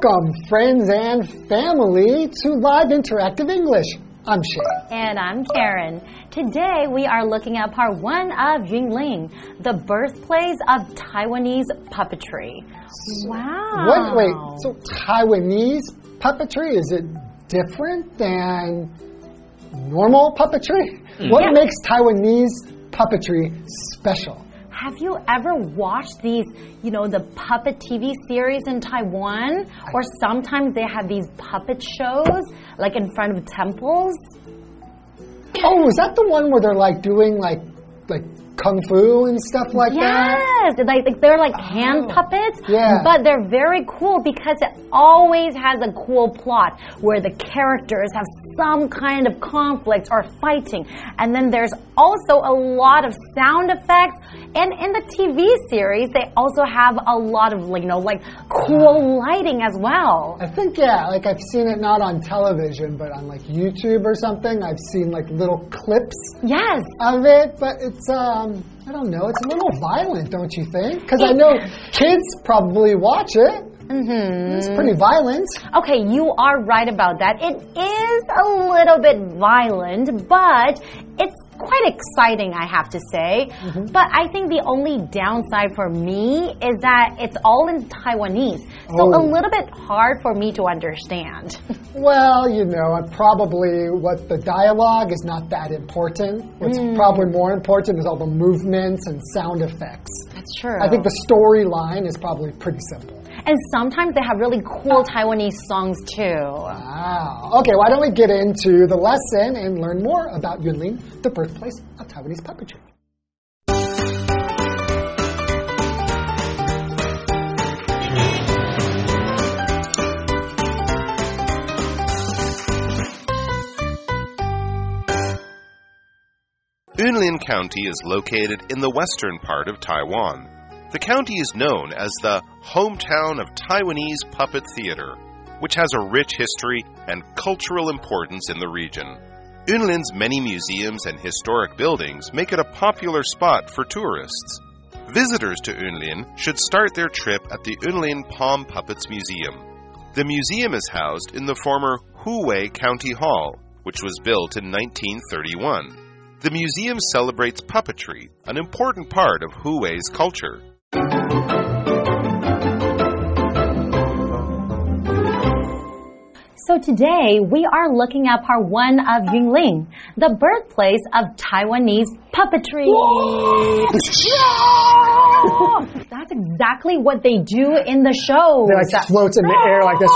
Welcome, friends and family, to Live Interactive English. I'm Shane. And I'm Karen. Today we are looking at part one of Yunlin, the birthplace of Taiwanese puppetry. Wow. What? Wait. So Taiwanese puppetry is it different than normal puppetry? Hmm. What Yeah. makes Taiwanese puppetry special? Have you ever watched these, you know, the puppet TV series in Taiwan? Or sometimes they have these puppet shows, like in front of temples? Oh, is that the one where they're like doing like like kung fu and stuff like that? Yes, like, like they're like hand puppets, Yeah. but they're very cool because it always has a cool plot where the characters have some kind of conflict or fighting, and then there's also a lot of sound effects. And in the TV series, they also have a lot of like you know like cool lighting as well. I think yeah, like I've seen it not on television, but on like YouTube or something. I've seen like little clips Yes. of it, but it's um I don't know, it's a little violent, don't you think? Because I know kids probably watch it. Mm-hmm. It's pretty violent. Okay, you are right about that. It is a little bit violent, but it's quite exciting, I have to say. Mm-hmm. But I think the only downside for me is that it's all in Taiwanese. So a Oh. little bit hard for me to understand. Well, you know, probably what the dialogue is not that important. What's mm. probably more important is all the movements and sound effects. That's true. I think the storyline is probably pretty simple. And sometimes they have really cool Taiwanese songs too. Wow. Okay, why don't we get into the lesson and learn more about Yunlin, the birthplace of Taiwanese puppetry? Yunlin County is located in the western part of Taiwan. The county is known as the hometown of Taiwanese puppet theater, which has a rich history and cultural importance in the region. Yunlin's many museums and historic buildings make it a popular spot for tourists. Visitors to Yunlin should start their trip at the Yunlin Palm Puppets Museum. The museum is housed in the former Huwei County Hall, which was built in 1931. The museum celebrates puppetry, an important part of Huwei's culture you So today we are looking at part one of Yunlin, the birthplace of Taiwanese puppetry. That's exactly what they do in the show. They like float in the air like this.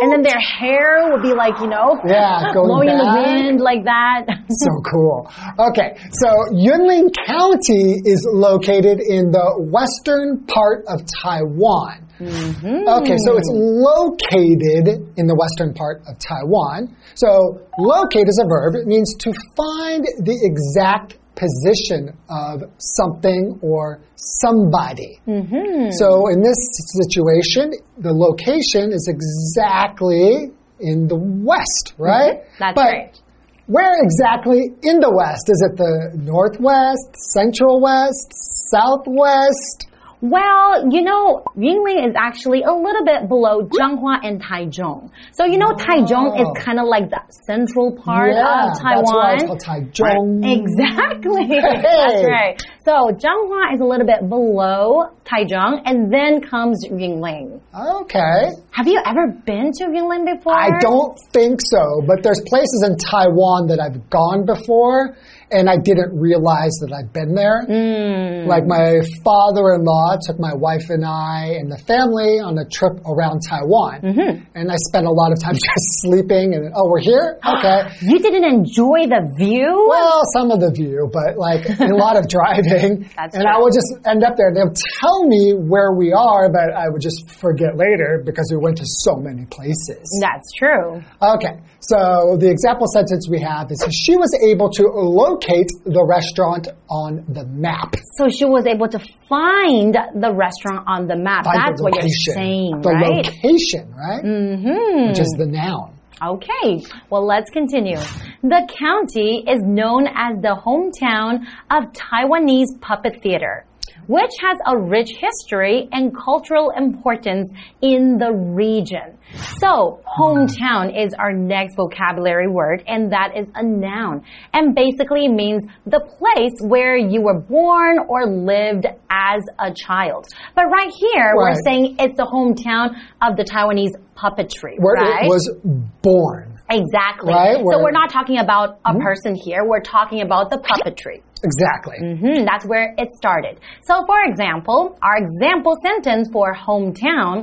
And then their hair would be like, you know, Yeah, blowing in the wind like that. So cool. Okay, so Yunlin County is located in the western part of Taiwan. Mm-hmm. Okay, so it's located in the western part of Taiwan. So locate is a verb. It means to find the exact position of something or somebody. Mm-hmm. So in this situation, the location is exactly in the west, right? Mm-hmm. That's But right. where exactly in the west? Is it the northwest, central west, southwest? Well, you know, Yunlin is actually a little bit below Changhua and Taichung. So, you know, Taichung is kind of like the central part yeah, of Taiwan. that's why it's called Taichung. Exactly. Hey. That's right. So Changhua is a little bit below Taichung, and then comes Yunlin. Okay. Have you ever been to Yunlin before? I don't think so, but there's places in Taiwan that I've gone before and I didn't realize that I'd been there. Hmm. Like my father-in-law took my wife and I and the family on a trip around Taiwan. Mm-hmm. And I spent a lot of time just sleeping and, oh, we're here? Okay. You didn't enjoy the view? Well, some of the view, but like a lot of driving. That's and true. I would just end up there. They'll tell me where we are, but I would just forget later because we went to so many places. That's true. Okay, so the example sentence we have is she was able to locate the restaurant on the map. So she was able to find the restaurant on the map. Find That's the what you're saying, the right? location, right? Mm-hmm. Which is the noun. Okay, well, let's continue. The county is known as the hometown of Taiwanese puppet theater which has a rich history and cultural importance in the region. So, hometown is our next vocabulary word, and that is a noun, and basically means the place where you were born or lived as a child. But right here, right. we're saying it's the hometown of the Taiwanese puppetry, where right? it was born. Exactly. Right? so we're not talking about a mm-hmm. person here. We're talking about the puppetry. Exactly. Mm -hmm. That's where it started. So, for example, our example sentence for hometown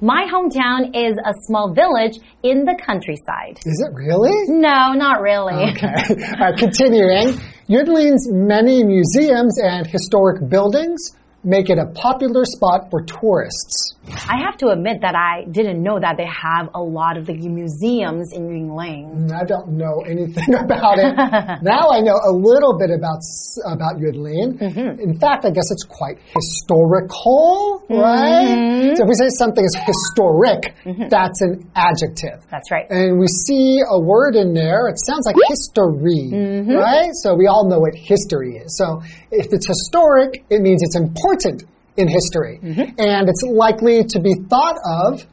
My hometown is a small village in the countryside. Is it really? No, not really. Okay. uh, continuing, Yunlin's many museums and historic buildings make it a popular spot for tourists. I have to admit that I didn't know that they have a lot of the museums in Yunlin. Mm, I don't know anything about it. now I know a little bit about about Yunlin. Mm -hmm. In fact, I guess it's quite historical, right? Mm -hmm. So if we say something is historic, -hmm. that's an adjective. That's right. And we see a word in there. It sounds like history, mm-hmm. right? So we all know what history is. So if it's historic, it means it's important important in history. Mm -hmm. And it's likely to be thought of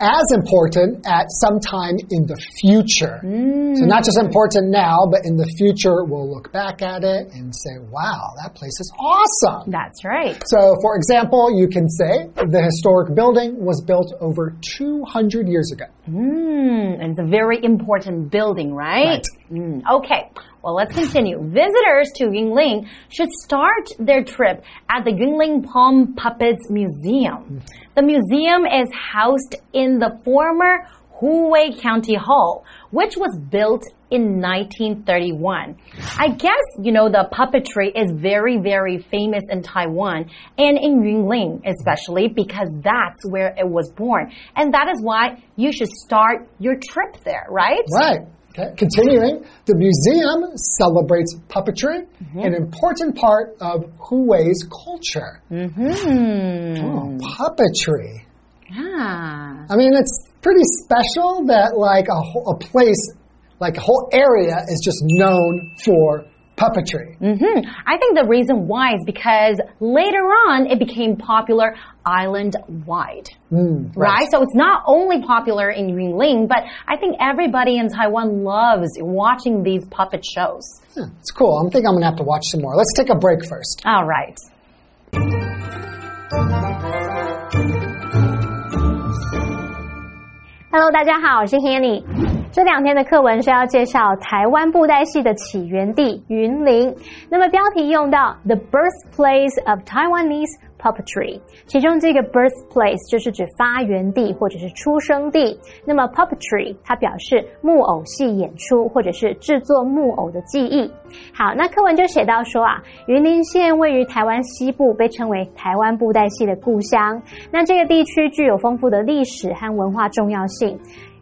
as important at some time in the future. Mm. So, not just important now, but in the future, we'll look back at it and say, wow, that place is awesome. That's right. So, for example, you can say the historic building was built over 200 years ago. Mm, and it's a very important building, right? right. Mm, okay. Well, let's continue. Visitors to Yunlin should start their trip at the Yunlin Palm Puppets Museum. The museum is housed in the former Huwei County Hall, which was built in 1931. I guess, you know, the puppetry is very, very famous in Taiwan and in Yunlin, especially because that's where it was born. And that is why you should start your trip there, right? Right. Okay. Continuing, the museum celebrates puppetry, mm -hmm. an important part of Huwei's culture. Mm -hmm. oh, puppetry. Yeah. I mean, it's pretty special that like a, a place, like a whole area is just known for puppetry. Mm -hmm. I think the reason why is because later on it became popular island wide. Mm, right. right. So it's not only popular in Yunlin, but I think everybody in Taiwan loves watching these puppet shows. Yeah, it's cool. I think I'm going to have to watch some more. Let's take a break first. All right. Hello，大家好，我是 Hanny。 这两天的课文是要介绍台湾布袋戏的起源地云林。那么标题用到 the birthplace of Taiwanese puppetry，其中这个 birthplace 就是指发源地或者是出生地。那么 puppetry 它表示木偶戏演出或者是制作木偶的技艺。好，那课文就写到说啊，云林县位于台湾西部，被称为台湾布袋戏的故乡。那这个地区具有丰富的历史和文化重要性。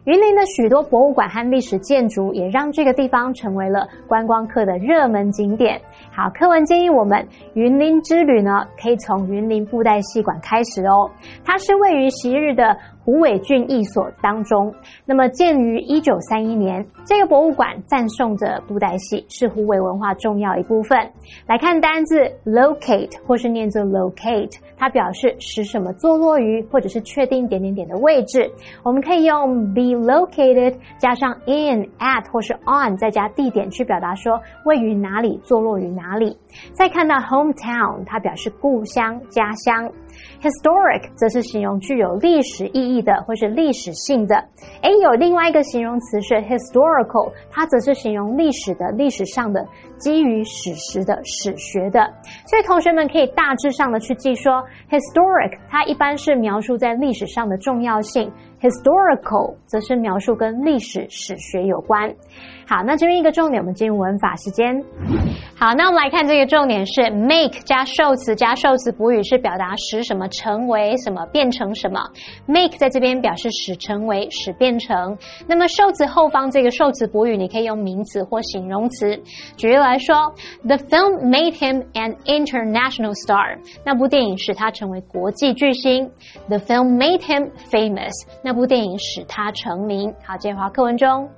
云林的许多博物馆和历史建筑，也让这个地方成为了观光客的热门景点。好，课文建议我们云林之旅呢，可以从云林布袋戏馆开始哦。它是位于昔日的。胡伟俊艺所当中，那么建于一九三一年，这个博物馆赞颂着布袋戏是胡伟文化重要一部分。来看单字 locate 或是念作 locate，它表示使什么坐落于或者是确定点点点的位置。我们可以用 be located 加上 in at 或是 on 再加地点去表达说位于哪里，坐落于哪里。再看到 hometown，它表示故乡、家乡。Historic 则是形容具有历史意义的或是历史性的。诶，有另外一个形容词是 historical，它则是形容历史的、历史上的、基于史实的、史学的。所以同学们可以大致上的去记说，historic 它一般是描述在历史上的重要性，historical 则是描述跟历史史学有关。好，那这边一个重点，我们进入文法时间。好，那我们来看这个重点是 make 加受词加受词补语，是表达使什么成为什么，变成什么。make 在这边表示使成为，使变成。那么受词后方这个受词补语，你可以用名词或形容词。举例来来说，The film made him an international star。那部电影使他成为国际巨星。The film made him famous。那部电影使他成名。好，这句话课文中。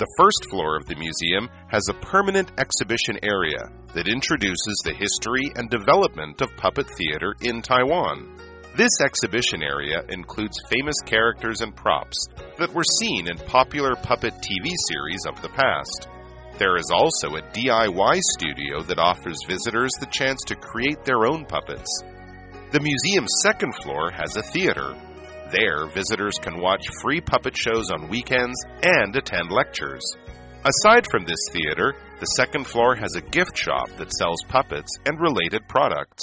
The first floor of the museum has a permanent exhibition area that introduces the history and development of puppet theater in Taiwan. This exhibition area includes famous characters and props that were seen in popular puppet TV series of the past. There is also a DIY studio that offers visitors the chance to create their own puppets. The museum's second floor has a theater there, visitors can watch free puppet shows on weekends and attend lectures. Aside from this theater, the second floor has a gift shop that sells puppets and related products.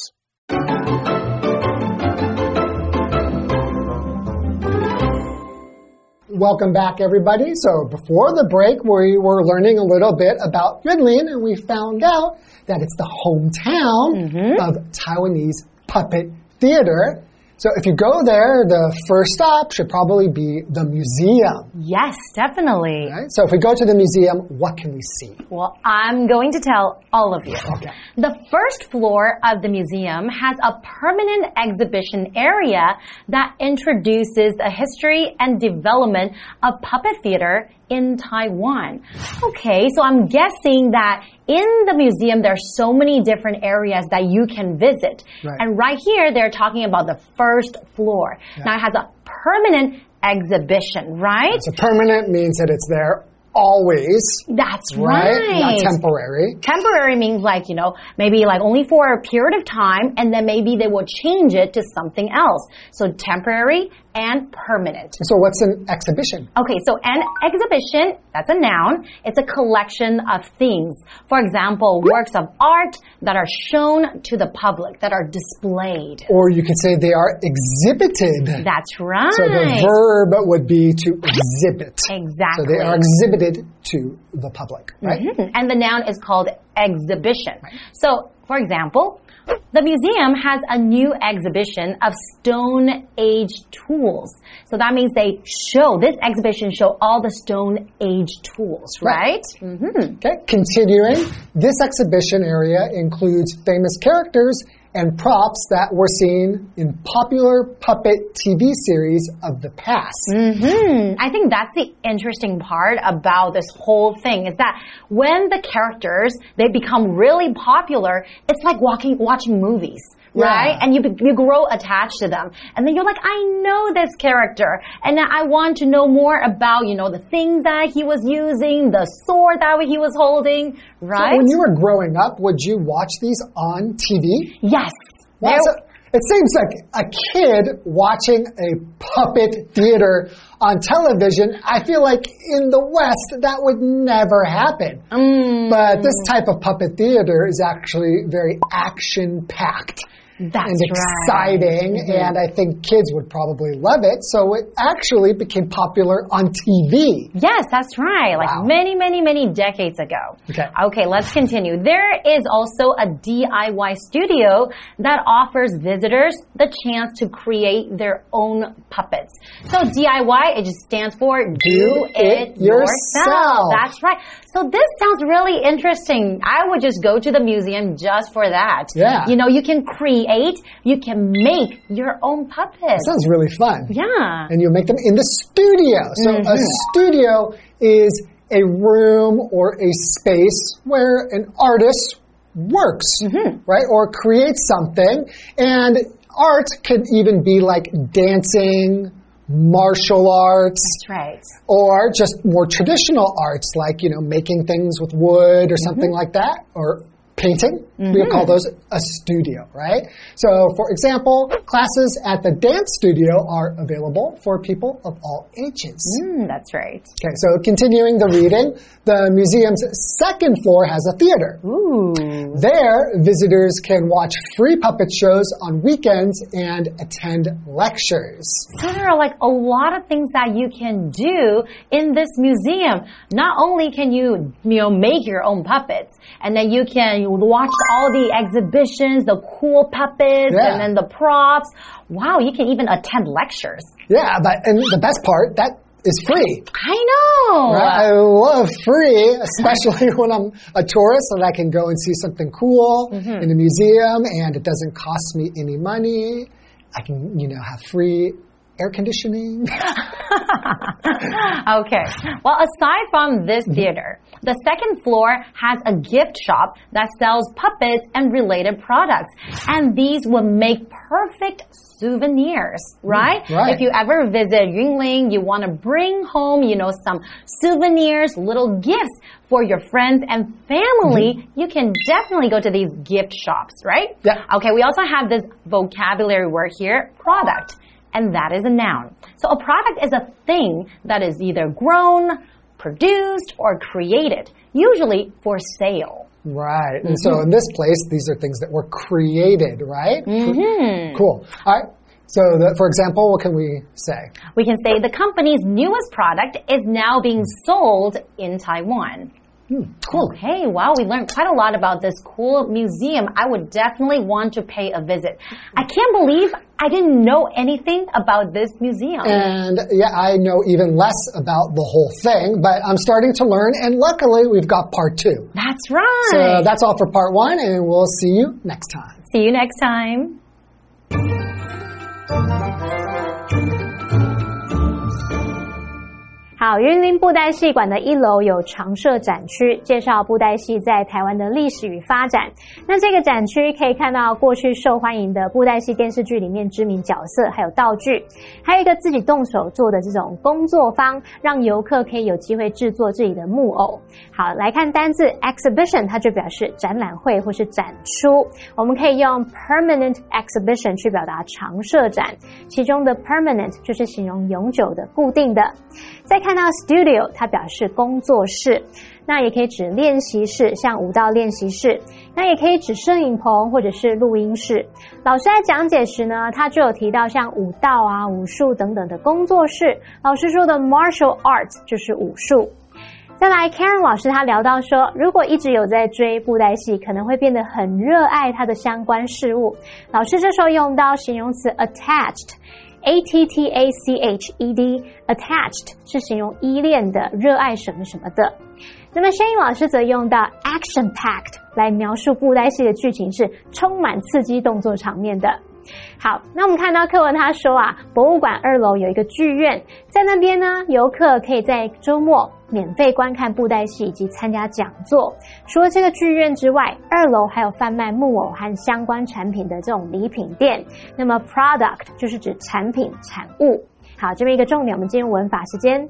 Welcome back, everybody. So, before the break, we were learning a little bit about Yunlin, and we found out that it's the hometown mm -hmm. of Taiwanese puppet theater. So if you go there, the first stop should probably be the museum. Yes, definitely. Right? So if we go to the museum, what can we see? Well, I'm going to tell all of you. Okay. The first floor of the museum has a permanent exhibition area that introduces the history and development of puppet theater in Taiwan. Okay, so I'm guessing that in the museum, there are so many different areas that you can visit. Right. And right here, they're talking about the first floor. Yeah. Now it has a permanent exhibition, right? So permanent means that it's there always. That's right. right. Not temporary. Temporary means like, you know, maybe like only for a period of time and then maybe they will change it to something else. So temporary and permanent. So what's an exhibition? Okay, so an exhibition, that's a noun. It's a collection of things. For example, works of art that are shown to the public, that are displayed. Or you could say they are exhibited. That's right. So the verb would be to exhibit. Exactly. So they are exhibited to the public, right? Mm -hmm. And the noun is called exhibition. Right. So, for example, the museum has a new exhibition of Stone Age tools. So that means they show, this exhibition show all the Stone Age tools, right? right. Mm -hmm. Okay, continuing, this exhibition area includes famous characters and props that were seen in popular puppet TV series of the past. Mm -hmm. I think that's the interesting part about this whole thing is that when the characters they become really popular, it's like walking watching movies right? Yeah. And you you grow attached to them, and then you're like, I know this character, and I want to know more about you know the things that he was using, the sword that he was holding, right? So when you were growing up, would you watch these on TV? Yes. Well, it seems like a kid watching a puppet theater on television, I feel like in the West that would never happen. Mm. But this type of puppet theater is actually very action packed. That's and exciting, right. and I think kids would probably love it. So it actually became popular on TV. Yes, that's right. Like many, many, many decades ago. Okay. Okay, let's continue. There is also a DIY studio that offers visitors the chance to create their own puppets. So DIY, it just stands for Do, Do it, it yourself. yourself. That's right. So this sounds really interesting. I would just go to the museum just for that. Yeah. You know, you can create, you can make your own puppets. Sounds really fun. Yeah. And you make them in the studio. So mm -hmm. a mm-hmm. studio is a room or a space where an artist works, mm -hmm. right? Or creates something. And art could even be like dancing, martial arts. That's right. Or just more traditional arts like, you know, making things with wood or something mm -hmm. like that, or painting. Mm -hmm. We call those a studio, right? So, for example, classes at the dance studio are available for people of all ages. Mm, that's right. Okay, so continuing the reading, the museum's second floor has a theater. Ooh. There, visitors can watch free puppet shows on weekends and attend lectures. So there are like a lot of things that you can do in this museum. Not only can you, you know, make your own puppets, and then you can watch all the exhibitions, the cool puppets, Yeah. and then the props. Wow, you can even attend lectures. Yeah, but and the best part that is free. I know. Right? I love free, especially when I'm a tourist and I can go and see something cool Mm-hmm. in a museum and it doesn't cost me any money. I can, you know, have free air conditioning. okay. Well, aside from this mm-hmm. theater, the second floor has a gift shop that sells puppets and related products. And these would make perfect souvenirs, mm, right? right. If you ever visit Yunlin, you want to bring home, you know, some souvenirs, little gifts for your friends and family, mm-hmm. you can definitely go to these gift shops, right? Yeah. Okay, we also have this vocabulary word here, product and that is a noun. So a product is a thing that is either grown, produced, or created, usually for sale. right. And so in this place, these are things that were created, right? Mm-hmm. Cool. All right. So, the, for example, what can we say? We can say the company's newest product is now being sold in Taiwan. Cool. Hey, wow, we learned quite a lot about this cool museum. I would definitely want to pay a visit. I can't believe I didn't know anything about this museum. And yeah, I know even less about the whole thing, but I'm starting to learn, and luckily we've got part two. That's right. So that's all for part one, and we'll see you next time. See you next time. 好，云林布袋戏馆的一楼有常设展区，介绍布袋戏在台湾的历史与发展。那这个展区可以看到过去受欢迎的布袋戏电视剧里面知名角色，还有道具，还有一个自己动手做的这种工作坊，让游客可以有机会制作自己的木偶。好，来看单字 exhibition，它就表示展览会或是展出。我们可以用 permanent exhibition 去表达常设展，其中的 permanent 就是形容永久的、固定的。再看到 studio，它表示工作室，那也可以指练习室，像舞蹈练习室；那也可以指摄影棚或者是录音室。老师在讲解时呢，他就有提到像舞蹈啊、武术等等的工作室。老师说的 martial art 就是武术。再来，Karen 老师他聊到说，如果一直有在追布袋戏，可能会变得很热爱它的相关事物。老师这时候用到形容词 attached。A T T A C H E D attached 是形容依恋的、热爱什么什么的。那么，声音老师则用到 action packed 来描述布袋戏的剧情是充满刺激动作场面的。好，那我们看到课文他说啊，博物馆二楼有一个剧院，在那边呢，游客可以在周末免费观看布袋戏以及参加讲座。除了这个剧院之外，二楼还有贩卖木偶和相关产品的这种礼品店。那么 product 就是指产品、产物。好，这边一个重点，我们进入文法时间。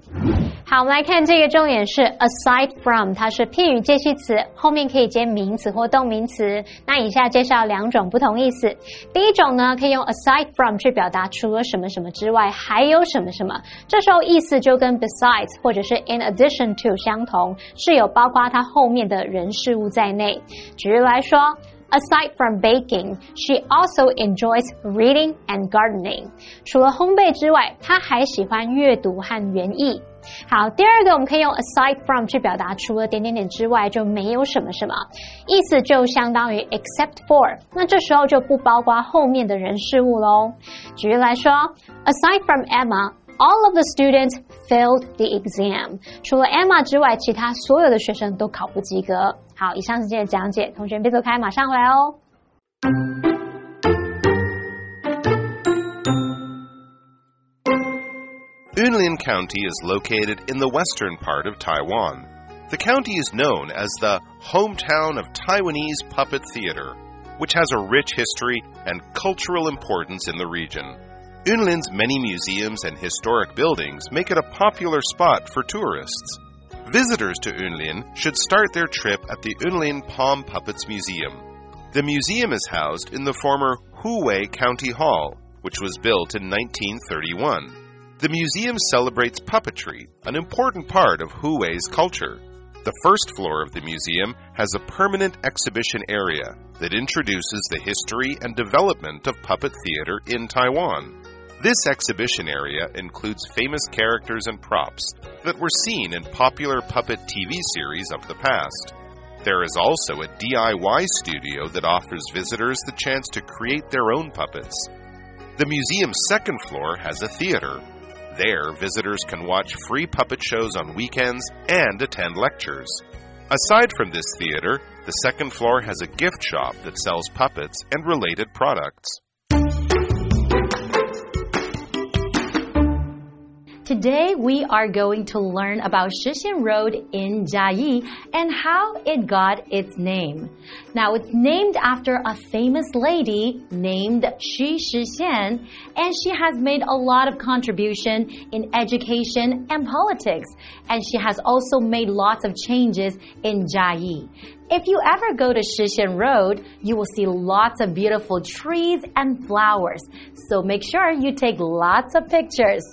好，我们来看这个重点是 aside from，它是片语介系词，后面可以接名词或动名词。那以下介绍两种不同意思。第一种呢，可以用 aside from 去表达除了什么什么之外还有什么什么，这时候意思就跟 besides 或者是 in addition to 相同，是有包括它后面的人事物在内。举例来说。Aside from baking, she also enjoys reading and gardening. 除了烘焙之外，她还喜欢阅读和园艺。好，第二个我们可以用 aside from 去表达除了点点点之外就没有什么什么，意思就相当于 except for。那这时候就不包括后面的人事物喽。举例来说，Aside from Emma。All of the students failed the exam。除了 Emma 之外，其他所有的学生都考不及格。好，以上是今天的讲解，同学别走开，马上回来哦。 Yunlin County is located in the western part of Taiwan. The county is known as the hometown of Taiwanese puppet theater, which has a rich history and cultural importance in the region. Yunlin's many museums and historic buildings make it a popular spot for tourists. Visitors to Yunlin should start their trip at the Yunlin Palm Puppets Museum. The museum is housed in the former Huwei County Hall, which was built in 1931. The museum celebrates puppetry, an important part of Huwei's culture. The first floor of the museum has a permanent exhibition area that introduces the history and development of puppet theater in Taiwan. This exhibition area includes famous characters and props that were seen in popular puppet TV series of the past. There is also a DIY studio that offers visitors the chance to create their own puppets. The museum's second floor has a theater. There, visitors can watch free puppet shows on weekends and attend lectures. Aside from this theater, the second floor has a gift shop that sells puppets and related products. Today we are going to learn about Shixian Road in Jiayi and how it got its name. Now it's named after a famous lady named Xu Shixian and she has made a lot of contribution in education and politics and she has also made lots of changes in Jiayi. If you ever go to Shixian Road, you will see lots of beautiful trees and flowers. So make sure you take lots of pictures.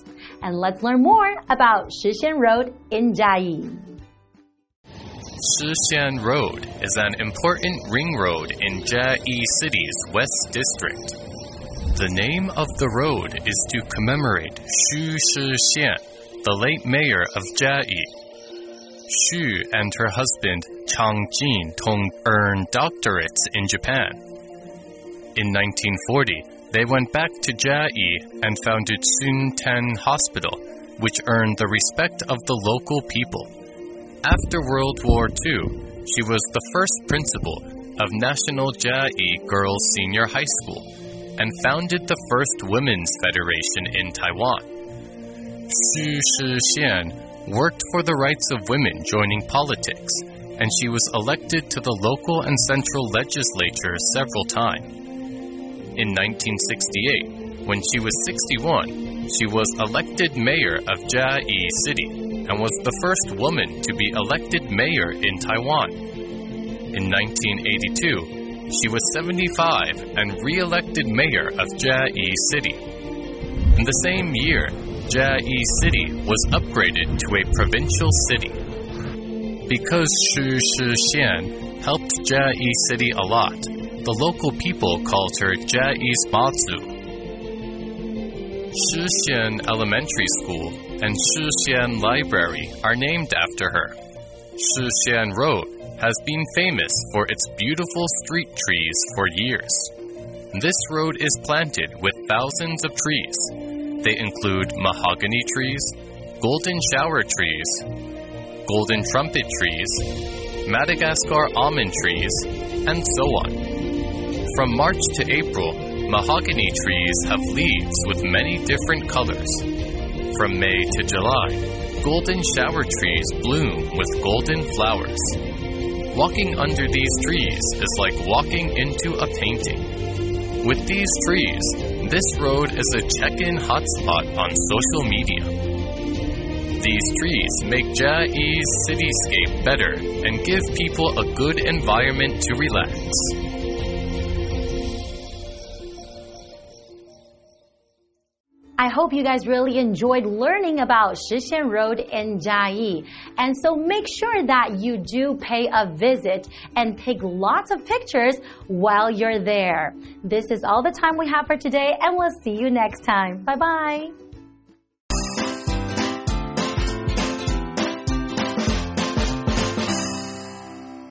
And let's learn more about Shixian Road in Jiayi. Shixian Road is an important ring road in Jiayi City's West District. The name of the road is to commemorate Xu Shixian, the late mayor of Jiayi. Xu and her husband Chang Jin Tong earned doctorates in Japan. In 1940, they went back to Jiayi and founded Sun Ten Hospital, which earned the respect of the local people. After World War II, she was the first principal of National Jiayi Girls Senior High School and founded the first women's federation in Taiwan. Xu Shixian worked for the rights of women joining politics, and she was elected to the local and central legislature several times. In 1968, when she was 61, she was elected mayor of Jiayi City and was the first woman to be elected mayor in Taiwan. In 1982, she was 75 and re elected mayor of Jiayi City. In the same year, Jiayi City was upgraded to a provincial city. Because Xu Shixian helped Jiayi City a lot, the local people called her Jiayi's Mazu. Shixian Elementary School and Shixian Library are named after her. Shixian Road has been famous for its beautiful street trees for years. This road is planted with thousands of trees. They include mahogany trees, golden shower trees, golden trumpet trees, Madagascar almond trees, and so on. From March to April, mahogany trees have leaves with many different colors. From May to July, golden shower trees bloom with golden flowers. Walking under these trees is like walking into a painting. With these trees, this road is a check in hotspot on social media. These trees make Jiayi's cityscape better and give people a good environment to relax. I hope you guys really enjoyed learning about Shixian Road in Jiayi. And so make sure that you do pay a visit and take lots of pictures while you're there. This is all the time we have for today, and we'll see you next time. Bye bye.